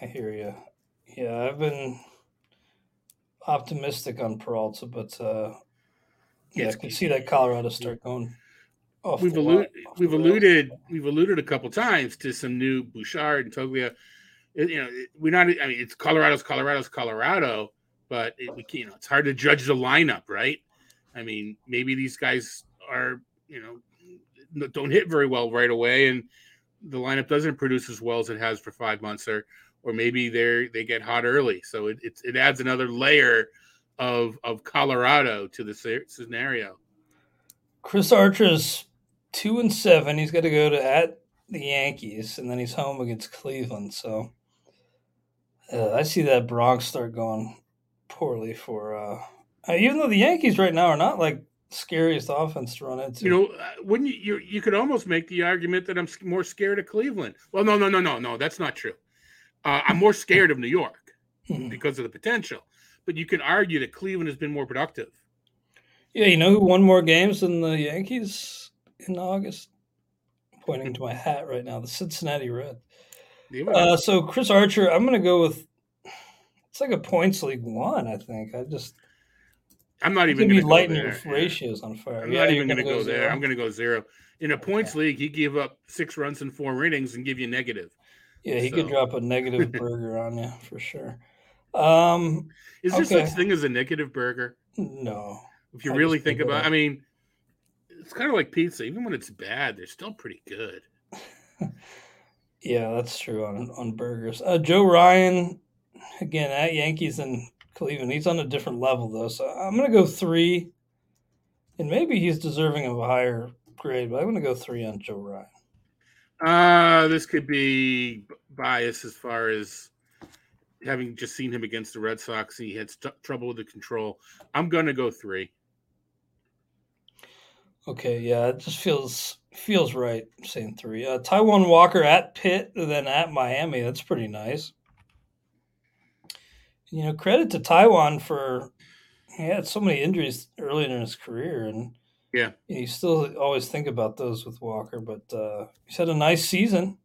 I hear you. Yeah, I've been optimistic on Peralta, but uh, yeah, I can see that Colorado start going off. We've wa- alluded, we've alluded, we've alluded a couple times to some new Bouchard and Toglia. You know, we're not. I mean, it's Colorado's Colorado's Colorado, but it, we can, you know, it's hard to judge the lineup, right? I mean, maybe these guys are, you know, don't hit very well right away, and the lineup doesn't produce as well as it has for five months, or or maybe they're they get hot early, so it it, it adds another layer of of Colorado to the scenario. Chris Archer's two and seven. He's got to go to at the Yankees, and then he's home against Cleveland. So uh, I see that Bronx start going poorly for. Uh, uh, even though the Yankees right now are not like scariest offense to run into. You know, uh, wouldn't you, you? You could almost make the argument that I'm more scared of Cleveland. Well, no, no, no, no, no. That's not true. Uh, I'm more scared of New York Mhm. because of the potential. But you can argue that Cleveland has been more productive. Yeah, you know who won more games than the Yankees in August? I'm pointing to my hat right now, the Cincinnati Reds. Uh, so Chris Archer, I'm going to go with. It's like a points league one. I think. I just. I'm not even going to lighten your ratios on fire. I'm yeah, not even going to go, go there. I'm going to go zero. In a points okay. league, he give up six runs in four innings and give you negative. Yeah, he so. could drop a negative burger on you for sure. Um, Is there okay. such thing as a negative burger? No. If you I really think about, it, I mean, it's kind of like pizza. Even when it's bad, they're still pretty good. yeah, that's true on on burgers. Uh, Joe Ryan, again at Yankees and Cleveland, he's on a different level though. So I'm gonna go three, and maybe he's deserving of a higher grade, but I'm gonna go three on Joe Ryan. Uh, this could be bias as far as having just seen him against the Red Sox. He had st- trouble with the control. I'm gonna go three. Okay, yeah, it just feels feels right saying three. Uh, Taijuan Walker at Pitt, then at Miami. That's pretty nice. You know, credit to Taijuan for he had so many injuries early in his career, and yeah, you still always think about those with Walker. But uh, he's had a nice season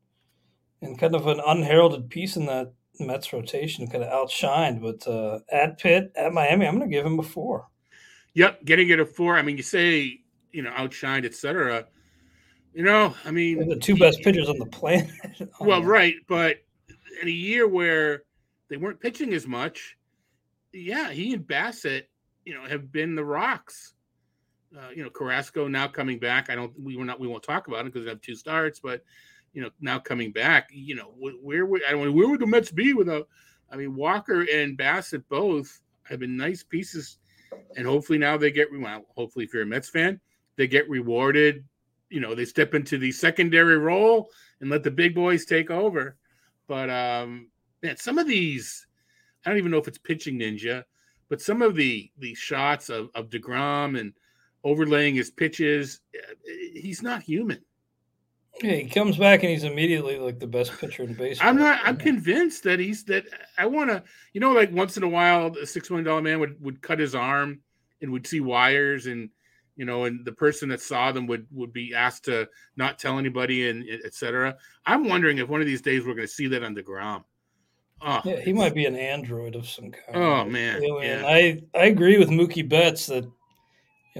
and kind of an unheralded piece in that Mets rotation, kind of outshined. But uh, at Pitt, at Miami, I'm going to give him a four. Yep, getting it a four. I mean, you say you know outshined, etc. You know, I mean, They're the two best he, pitchers on the planet. oh, well, right, but in a year where they weren't pitching as much, yeah, he and Bassitt, you know, have been the rocks. Uh, you know, Carrasco now coming back. I don't. We were not. We won't talk about it because they have two starts, but you know, now coming back. You know, where would I don't. Where would the Mets be without? I mean, Walker and Bassitt both have been nice pieces, and hopefully now they get. Well, hopefully, if you're a Mets fan, they get rewarded. You know, they step into the secondary role and let the big boys take over. But um, man, some of these, I don't even know if it's pitching ninja, but some of the the shots of, of Degrom and overlaying his pitches, eh, he's not human. Yeah, he comes back and he's immediately like the best pitcher in baseball. I'm not. I'm convinced that he's that. I want to. You know, like once in a while, a six million dollar man would would cut his arm and would see wires and you know, and the person that saw them would would be asked to not tell anybody and etc. I'm wondering if one of these days we're going to see that on Degrom. Oh, yeah, he might be an android of some kind. Oh man, yeah. I I agree with Mookie Betts that you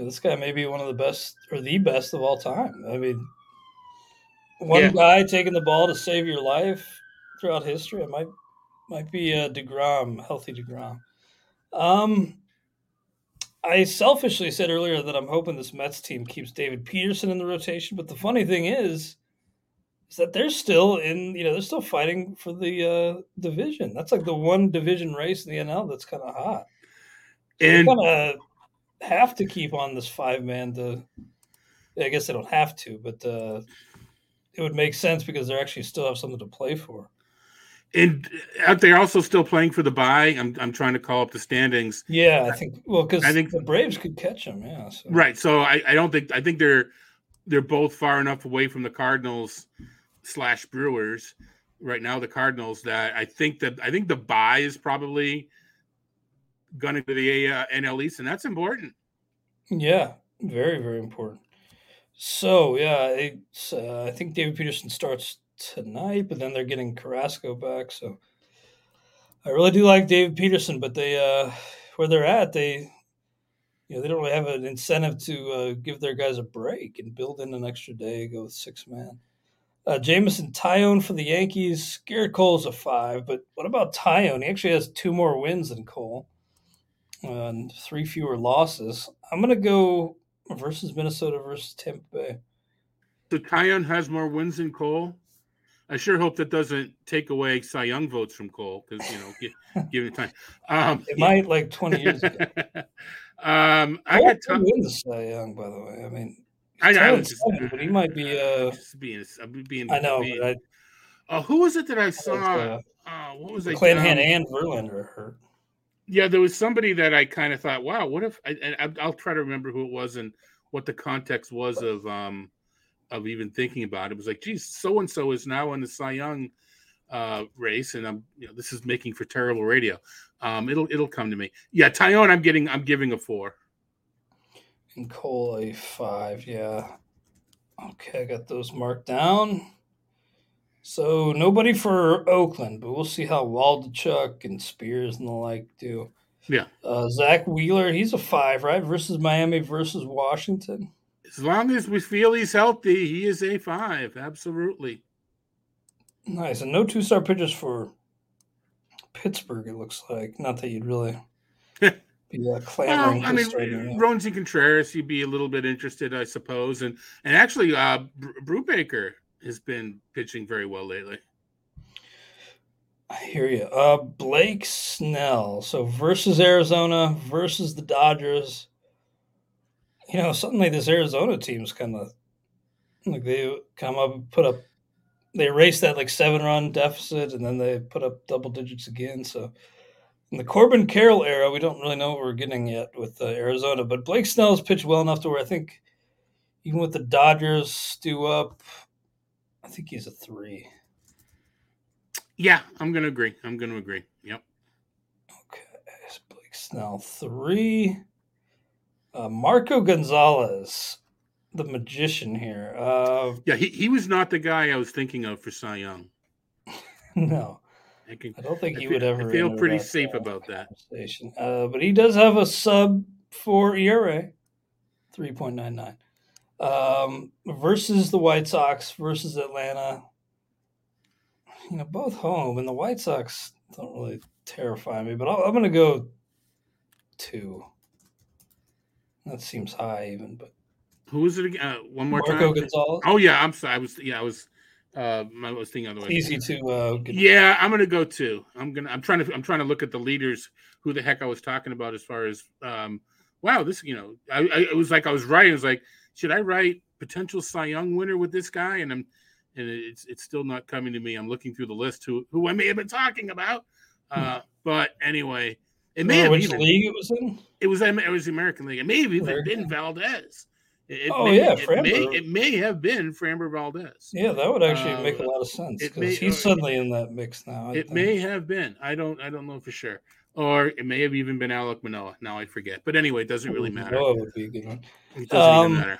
know this guy may be one of the best or the best of all time. I mean, one yeah. guy taking the ball to save your life throughout history, it might might be a Degrom, healthy Degrom. Um, I selfishly said earlier that I'm hoping this Mets team keeps David Peterson in the rotation, but the funny thing is, is that they're still in. You know, they're still fighting for the uh, division. That's like the one division race in the NL that's kind of hot. And kind of have to keep on this five man. To I guess they don't have to, but uh, it would make sense because they actually still have something to play for. And are they're also still playing for the bye. I'm I'm trying to call up the standings. Yeah, I think well because I think the Braves could catch them. Yeah, so. right. So I, I don't think I think they're they're both far enough away from the Cardinals slash Brewers right now. The Cardinals that I think that I think the bye is probably going to be the uh, NL East, and that's important. Yeah, very very important. So yeah, uh, I think David Peterson starts tonight, but then they're getting Carrasco back. So I really do like David Peterson, but they uh, where they're at, they you know they don't really have an incentive to uh, give their guys a break and build in an extra day, go with six man. Uh, Jameson Taillon for the Yankees. Gerrit Cole's a five, but what about Taillon? He actually has two more wins than Cole and three fewer losses. I'm to go versus Minnesota versus Tampa Bay. So Taillon has more wins than Cole? I sure hope that doesn't take away Cy Young votes from Cole because you know, give, give it time. Um, it might like twenty years ago. um, I got to win the Cy Young, by the way. I mean, I know, just, seven, but he might be. Uh, just being, being. I know, being, I, uh, who was it that I saw? Uh, uh, what was it? Clanahan and Verlander hurt. Yeah, there was somebody that I kind of thought, wow, what if? I, I, will try to remember who it was and what the context was of. um of even thinking about it. It was like, geez, so and so is now in the Cy Young uh, race, and I'm you know this is making for terrible radio. Um, it'll it'll come to me. Yeah, Taillon, I'm getting I'm giving a four. and Cole a five. Yeah. Okay, I got those marked down. So nobody for Oakland, but we'll see how Waldichuk and Spears and the like do. Yeah. Uh, Zack Wheeler, he's a five, right? Versus Miami versus Washington. As long as we feel he's healthy, he is a five. Absolutely. Nice. And no two start pitchers for Pittsburgh, it looks like. Not that you'd really be uh, clamoring. Well, I mean, Roansy Contreras, you'd be a little bit interested, I suppose. And and actually, uh, Brubaker has been pitching very well lately. I hear you. Uh, Blake Snell. So versus Arizona versus the Dodgers. You know, suddenly this Arizona team's kind of like they come up, put up, they erased that like seven run deficit, and then they put up double digits again. So in the Corbin Carroll era, we don't really know what we're getting yet with uh, Arizona, but Blake Snell's pitched well enough to where I think even with the Dodgers stew up, I think he's a three. Yeah, I'm going to agree. I'm going to agree. Yep. Okay. Blake Snell, three. Uh, Marco Gonzales, the magician here. Uh, yeah, he, he was not the guy I was thinking of for Cy Young. no. I, can, I don't think he feel, would ever. I feel pretty safe about that. Uh, but he does have a sub four ERA, 3.99. Um, versus the White Sox versus Atlanta. You know, both home, and the White Sox don't really terrify me, but i am going to go two. That seems high, even. But who is it again? Uh, one more Marco time. Gonzales. Oh yeah, I'm sorry. I was yeah, I was. Uh, I was thinking otherwise. Easy to. Uh, yeah, I'm gonna go two. I'm gonna. I'm trying to. I'm trying to look at the leaders. Who the heck I was talking about as far as. Um, wow, this. You know, I, I it was like I was writing. I was like, should I write potential Cy Young winner with this guy? And I'm, and it's it's still not coming to me. I'm looking through the list who who I may have been talking about. Uh, hmm. But anyway, it may have which even, league it was in. It was it was the American League. It may have even been Valdez. It, oh may, yeah, it may, it may have been Framber Valdez. Yeah, that would actually uh, make a lot of sense because he's uh, suddenly in that mix now. I it think. may have been. I don't. I don't know for sure. Or it may have even been Alek Manoah. Now I forget. But anyway, it doesn't really matter. Manoah would be a good one. It doesn't um, even matter.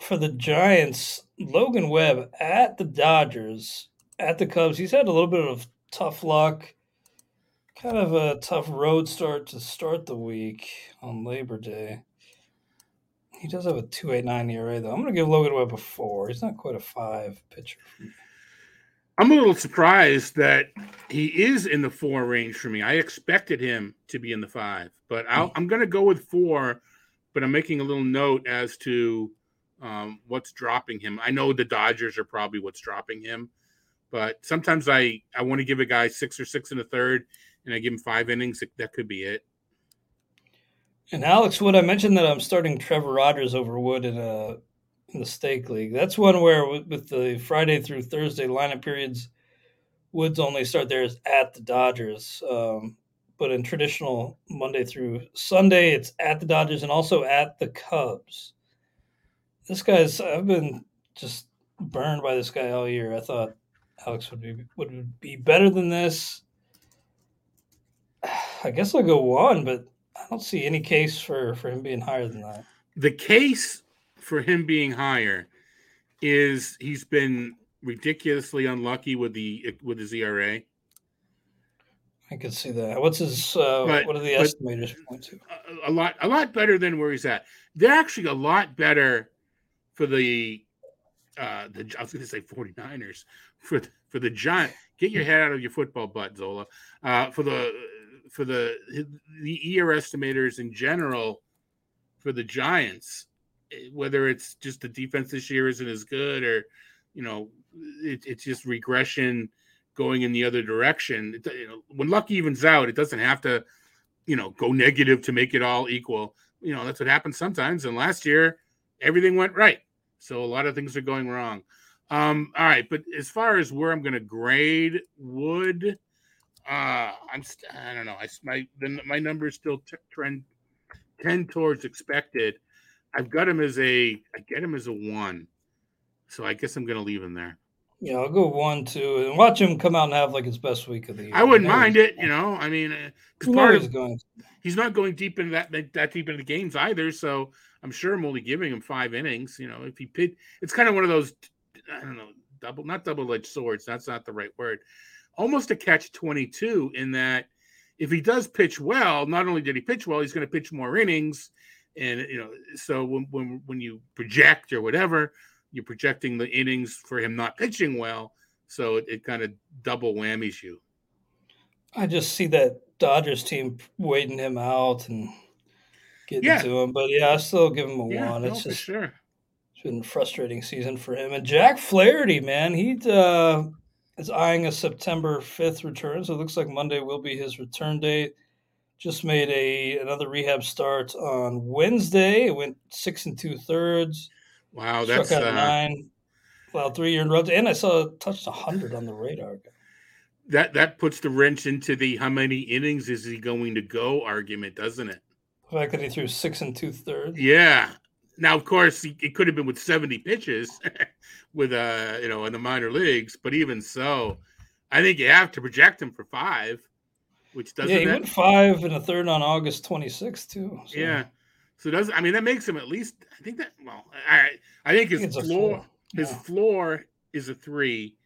For the Giants, Logan Webb at the Dodgers, at the Cubs, he's had a little bit of tough luck. Kind of a tough road start to start the week on Labor Day. He does have a 2.89 ERA though. I'm going to give Logan Webb a four. He's not quite a five pitcher. I'm a little surprised that he is in the four range for me. I expected him to be in the five, but i am going to go with four. But I'm making a little note as to um, what's dropping him. I know the Dodgers are probably what's dropping him, but sometimes I I want to give a guy six or six and a third, and I give him five innings. That could be it. And Alex Wood, I mentioned that I'm starting Trevor Rogers over Wood in a in the stake league. That's one where with the Friday through Thursday lineup periods, Woods only start theirs at the Dodgers. Um, but in traditional Monday through Sunday, it's at the Dodgers and also at the Cubs. This guy's I've been just burned by this guy all year. I thought Alex would be would be better than this. I guess I'll go one, but I don't see any case for for him being higher than that. The case for him being higher is he's been ridiculously unlucky with the with his ERA. I can see that. What's his? Uh, but, what are the estimators point to? A, a lot, a lot better than where he's at. They're actually a lot better for the. Uh, the I was going to say 49ers for for the giant. Get your head out of your football butt, Zola. Uh, for the for the the ER estimators in general for the Giants, whether it's just the defense this year isn't as good or you know it, it's just regression going in the other direction. It, you know, when luck evens out, it doesn't have to you know go negative to make it all equal. You know that's what happens sometimes. And last year, everything went right, so a lot of things are going wrong. Um, all right, but as far as where I'm going to grade Wood uh, I'm st- I don't know. I my the, my numbers still t- trend tend towards expected. I've got him as a I get him as a one, so I guess I'm going to leave him there. Yeah, I'll go one, two, and watch him come out and have like his best week of the year. I wouldn't mind it, you know. I mean, uh, part he's of going. he's not going deep into that, that that deep into the games either. So I'm sure I'm only giving him five innings. You know, if he pit, it's kind of one of those I don't know double not double edged swords. That's not the right word. Almost a catch twenty two in that if he does pitch well, not only did he pitch well, he's going to pitch more innings, and you know, so when when when you project or whatever, you're projecting the innings for him not pitching well. So it, it kind of double whammies you. I just see that Dodgers team waiting him out and getting Yeah. to him. But yeah, I still give him a Yeah, one. no, It's for just sure. it's been a frustrating season for him. And Jack Flaherty, man, he uh, is eyeing a September 5th return. So it looks like Monday will be his return date. Just made a another rehab start on Wednesday. It went six and two thirds. Wow, Struck that's out uh, nine. Well, three year runs, and I saw it touched hundred on the radar. that that puts the wrench into the how many innings is he going to go argument, doesn't it? The fact that he threw six and two thirds. Yeah. Now, of course, it could have been with seventy pitches, with uh, you know, in the minor leagues. But even so, I think you have to project him for five, which doesn't. Yeah, he went five and a third on August 26th, too. So yeah. So does I mean that makes him at least? I think that. Well, I I think I his think it's floor. four. His floor is a three.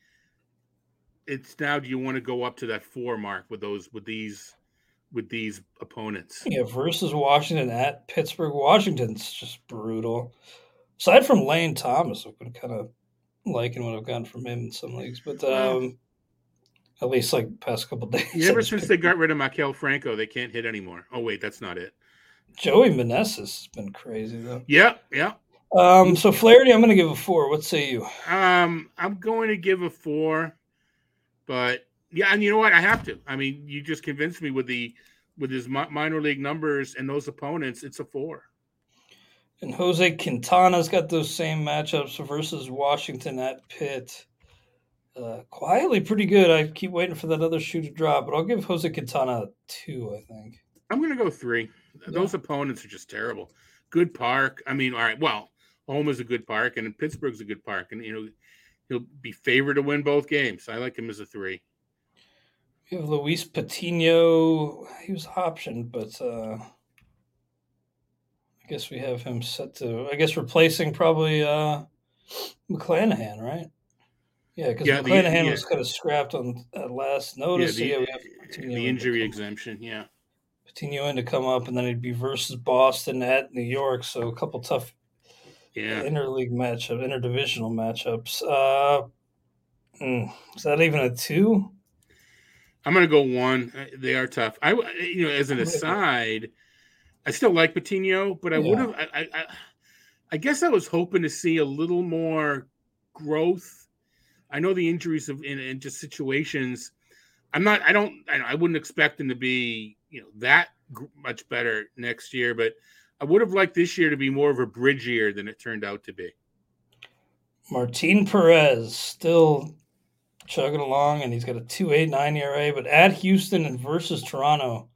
It's now. Do you want to go up to that four mark with those with these with these opponents? Yeah, versus Washington at Pittsburgh. Washington's just brutal. Aside from Lane Thomas, I've been kind of liking what I've gotten from him in some leagues, but um, at least like past couple days. Yeah, ever since they got rid of Maikel Franco, they can't hit anymore. Oh wait, that's not it. Joey Meneses has been crazy though. Yeah, yeah. Um, so Flaherty, I'm going to give a four. What say you? Um, I'm going to give a four, but yeah, and you know what? I have to. I mean, you just convinced me with the with his minor league numbers and those opponents. It's a four. And Jose Quintana's got those same matchups versus Washington at Pitt. Uh, quietly pretty good. I keep waiting for that other shoe to drop, but I'll give Jose Quintana a two, I think. I'm going to go three. Those opponents are just terrible. Good park. I mean, all right. Well, home is a good park, and Pittsburgh's a good park, and you know he'll be favored to win both games. I like him as a three. We have Luis Patino. He was optioned, but uh, I guess we have him set to, I guess, replacing probably uh, McClanahan, right? Yeah, because Yeah, the- McClanahan yeah. was kind of scrapped on at last notice. yeah, so yeah, we have Patino the injury exemption. Yeah. Patino in to come up, and then it'd be versus Boston at New York. So a couple tough Yeah. interleague matchup, interdivisional matchups. Uh, mm, is that even a two? I'm going to go one. They are tough. I, you know, as an I'm gonna go- aside, I still like Patino, but I Yeah. would have. I, I, I, guess I was hoping to see a little more growth. I know the injuries of in, in just situations. I'm not. I don't. I, I wouldn't expect him to be, you know, that much better next year. But I would have liked this year to be more of a bridge year than it turned out to be. Martin Perez still chugging along, and he's got a two eight nine ERA. But at Houston and versus Toronto,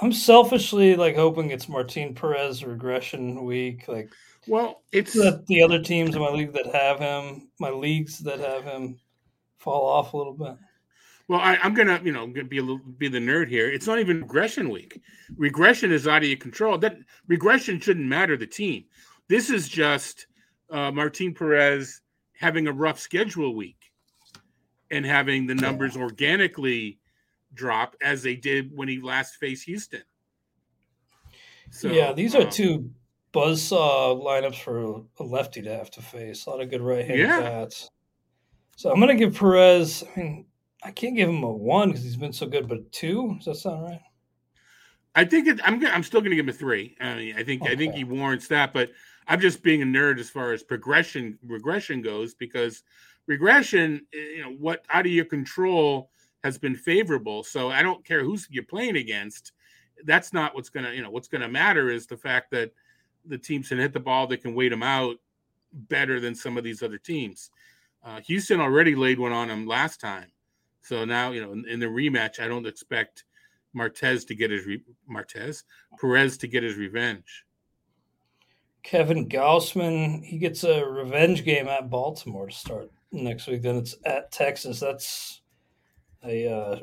I'm selfishly like hoping it's Martin Perez regression week. Like Well, it's the other teams in my league that have him, my leagues that have him, fall off a little bit. Well, I, I'm gonna, you know, gonna be a little be the nerd here. It's not even regression week. Regression is out of your control. That regression shouldn't matter the team. This is just uh, Martin Perez having a rough schedule week and having the numbers organically drop as they did when he last faced Houston. So, yeah, these are um, two buzzsaw lineups for a lefty to have to face. A lot of good right-handed Yeah. bats. So I'm going to give Perez. I mean, I can't give him a one because he's been so good, but a two. Does that sound right? I think it, I'm. I'm still going to give him a three. I mean, I think. I think he warrants that. But I'm just being a nerd as far as progression regression goes because regression, eh, you know, what out of your control has been favorable. So I don't care who's you're playing against. That's not what's gonna. You know, what's to matter is the fact that the teams can hit the ball. They can wait them out better than some of these other teams. Uh, Houston already laid one on them last time. So now, you know, in, in the rematch, I don't expect Martez to get his re- Martez Perez to get his revenge. Kevin Gausman, he gets a revenge game at Baltimore to start next week. Then it's at Texas. That's a. Uh,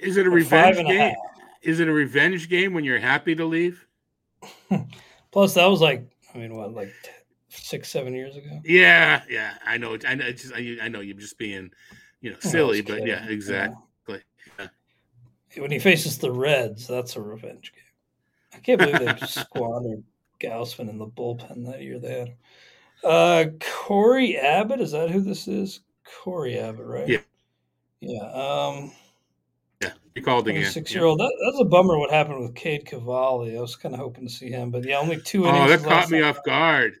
Is it a, a revenge game? Is it a revenge game when you're happy to leave? Plus, that was like, I mean, what, like t- six, seven years ago? Yeah, yeah, I know. I know. Just, I, I know you're just being, you know, silly, but yeah, exactly. know. When he faces the Reds, that's a revenge game. I can't believe they squandered Gausman in the bullpen that year. They had uh, Cory Abbott. Is that who this is? Cory Abbott, right? Yeah. Yeah. Um, Yeah, you called again. Six year old. That, that's a bummer. What happened with Cade Cavalli? I was kind of hoping to see him, but yeah, only two innings. Oh, that caught me off guard.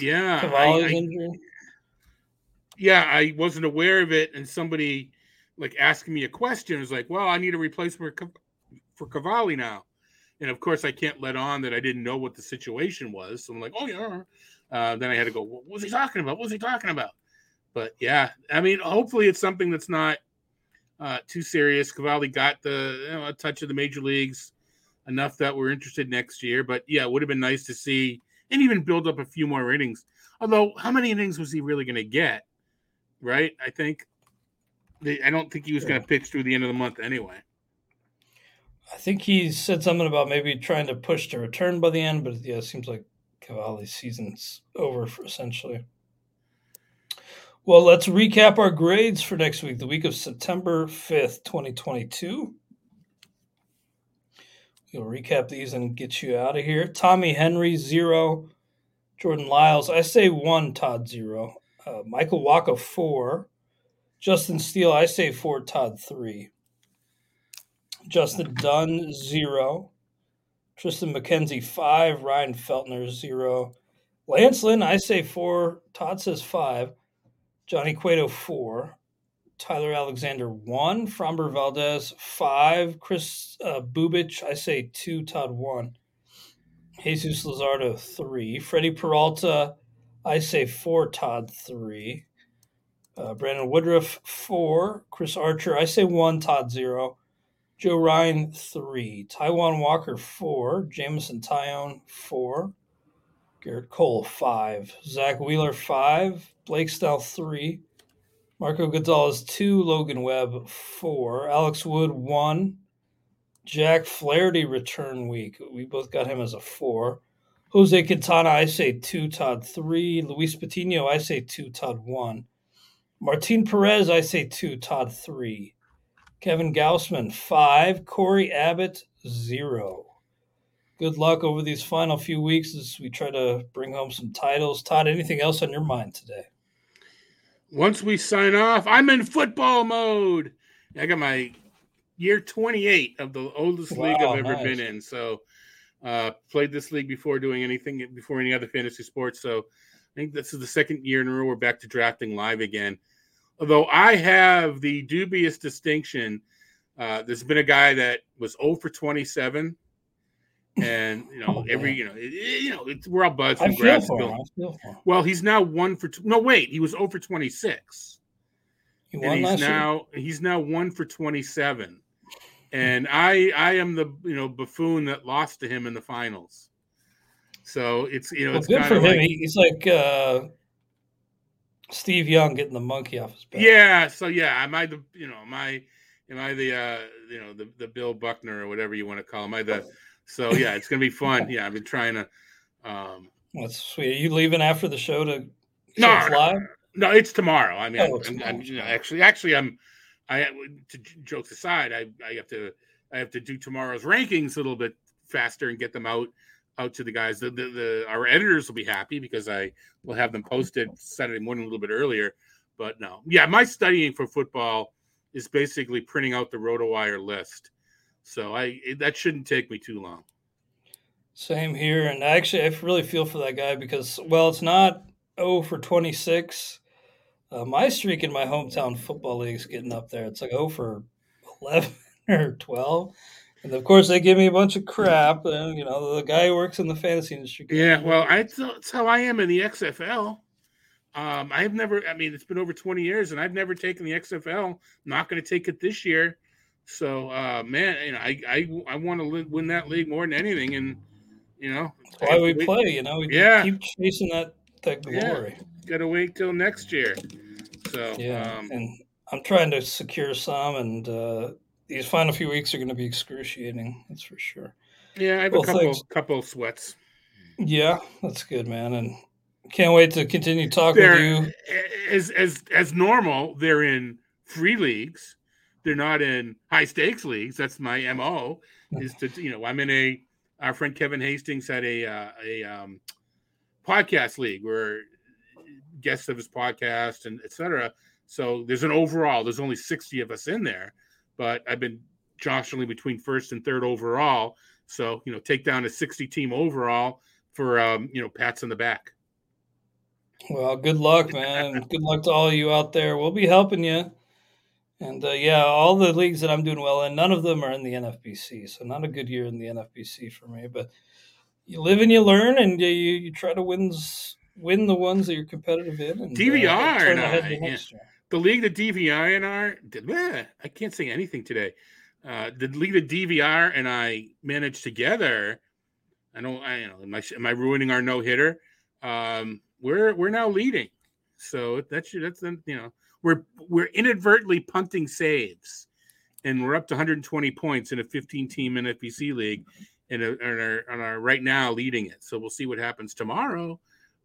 Yeah, I- Cavalli's I- injury. yeah, I wasn't aware of it, and somebody like asking me a question was like, "Well, I need a replacement for Cavalli now," and of course, I can't let on that I didn't know what the situation was. So I'm like, "Oh yeah." Uh, then I had to go. What was he talking about? What was he talking about? But yeah, I mean, hopefully it's something that's not uh, too serious. Cavalli got the you know, a touch of the major leagues enough that we're interested next year. But yeah, it would have been nice to see and even build up a few more innings. Although, how many innings was he really going to get? Right? I think I don't think he was going to pitch through the end of the month anyway. I think he said something about maybe trying to push to return by the end, but yeah, it seems like Cavalli's season's over for essentially. Well, let's recap our grades for next week, the week of September 5th, 2022. We'll recap these and get you out of here. Tommy Henry, zero. Jordan Lyles, I say one, Todd, zero. Uh, Michael Wacha, four. Justin Steele, I say four, Todd, three. Justin Dunn, zero. Triston McKenzie, five. Ryan Feltner, zero. Lance Lynn, I say four. Todd says five. Johnny Cueto, four. Tyler Alexander, one. Framber Valdez, five. Kris uh, Bubic, I say two. Todd, one. Jesus Luzardo, three. Freddy Peralta, I say four. Todd, three. Uh, Brandon Woodruff, four. Chris Archer, I say one. Todd, zero. Joe Ryan, three. Taijuan Walker, four. Jameson Taillon, four. Gerrit Cole, five. Zack Wheeler, five. Blake Snell, three. Marco Gonzales, two. Logan Webb, four. Alex Wood, one. Jack Flaherty, return week. We both got him as a four. Jose Quintana, I say two. Todd, three. Luis Patino, I say two. Todd, one. Martin Perez, I say two. Todd, three. Kevin Gausman, five. Cory Abbott, zero. Good luck over these final few weeks as we try to bring home some titles. Todd, anything else on your mind today? Once we sign off, I'm in football mode. I got my year 28 of the oldest league I've ever nice. been in. So, uh, played this league before doing anything before any other fantasy sports. So, I think this is the second year in a row we're back to drafting live again. Although I have the dubious distinction, uh, there's been a guy that was 0 for 27, and you know Oh, every you know it, it- you know it's, we're all buds from feel for him. I feel for him. Well, he's now one for no wait, he was 0 for 26 He and he's last year. now he's now one for 27 and i i am the you know buffoon that lost to him in the finals so it's you know Well, it's good for him. like He's like uh, Steve Young getting the monkey off his back. yeah so yeah am i the you know am i am i the uh you know the, the bill buckner or whatever you want to call him? Am i the so yeah it's gonna be fun. Yeah i've been trying to um That's sweet. Are you leaving after the show to No, no, no it's tomorrow. I mean Oh, I'm, I'm- you know, actually actually i'm i to jokes aside i i have to i have to do tomorrow's rankings a little bit faster and get them out out to the guys the, the, the our editors will be happy because i will have them posted saturday morning a little bit earlier but no yeah my studying for football is basically printing out the rotowire list so i it, that shouldn't take me too long Same here. And actually, I really feel for that guy because, well, it's not 0 for 26. Uh, my streak in my hometown football league is getting up there. It's like 0 for 11 or 12. And of course, they give me a bunch of crap. And, you know, the guy who works in the fantasy industry. Yeah, well, I, that's how I am in the XFL. Um, I've never, I mean, it's been over 20 years and I've never taken the XFL. I'm not going to take it this year. So, uh, man, you know, I, I, I want to win that league more than anything. And You know, That's why we play. You know, we Yeah. keep chasing that that Yeah. glory. Got to wait till next year. So Yeah, um, and I'm trying to secure some, and uh, these final few weeks are going to be excruciating. That's for sure. yeah, I have Well, a couple thanks. couple sweats. Yeah, that's good, man, and can't wait to continue talking with They're you. as as as normal. They're in free leagues. They're not in high stakes leagues. That's my mo. Is to you know I'm in a our friend Kevin Hastings had a uh, a um, podcast league where guests of his podcast and etc. So there's an overall. There's only 60 of us in there, but I've been jostling between first and third overall. So you know, take down a 60 team overall for um, you know pats on the back. Well, good luck, man. good luck to all of you out there. We'll be helping you. And uh, yeah, all the leagues that I'm doing well in, none of them are in the NFBC. So not a good year in the NFBC for me. But you live and you learn, and you you try to wins win the ones that you're competitive in. And, uh, DVR turn and I, to yeah. The league that DVR and I did. eh, I can't say anything today. Uh, the league the DVR and I managed together. I don't. I you know. Am I, am I ruining our no hitter? Um, we're we're now leading. So that's that's you know we're we're inadvertently punting saves, and we're up to 120 points in a 15 team NFBC league, and, uh, and are, and are right now leading it. So we'll see what happens tomorrow.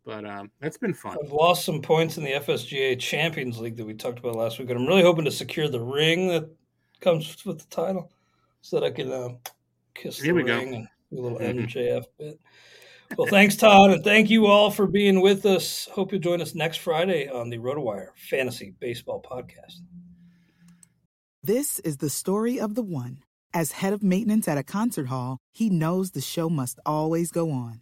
But um, that's been fun. I've lost some points in the FSGA Champions League that we talked about last week, and I'm really hoping to secure the ring that comes with the title, so that I can uh, kiss Here the we go. ring and do a little. MJF bit. Well, thanks, Todd, and thank you all for being with us. Hope you'll join us next Friday on the RotoWire Fantasy Baseball Podcast. This is the story of the one. As head of maintenance at a concert hall, he knows the show must always go on.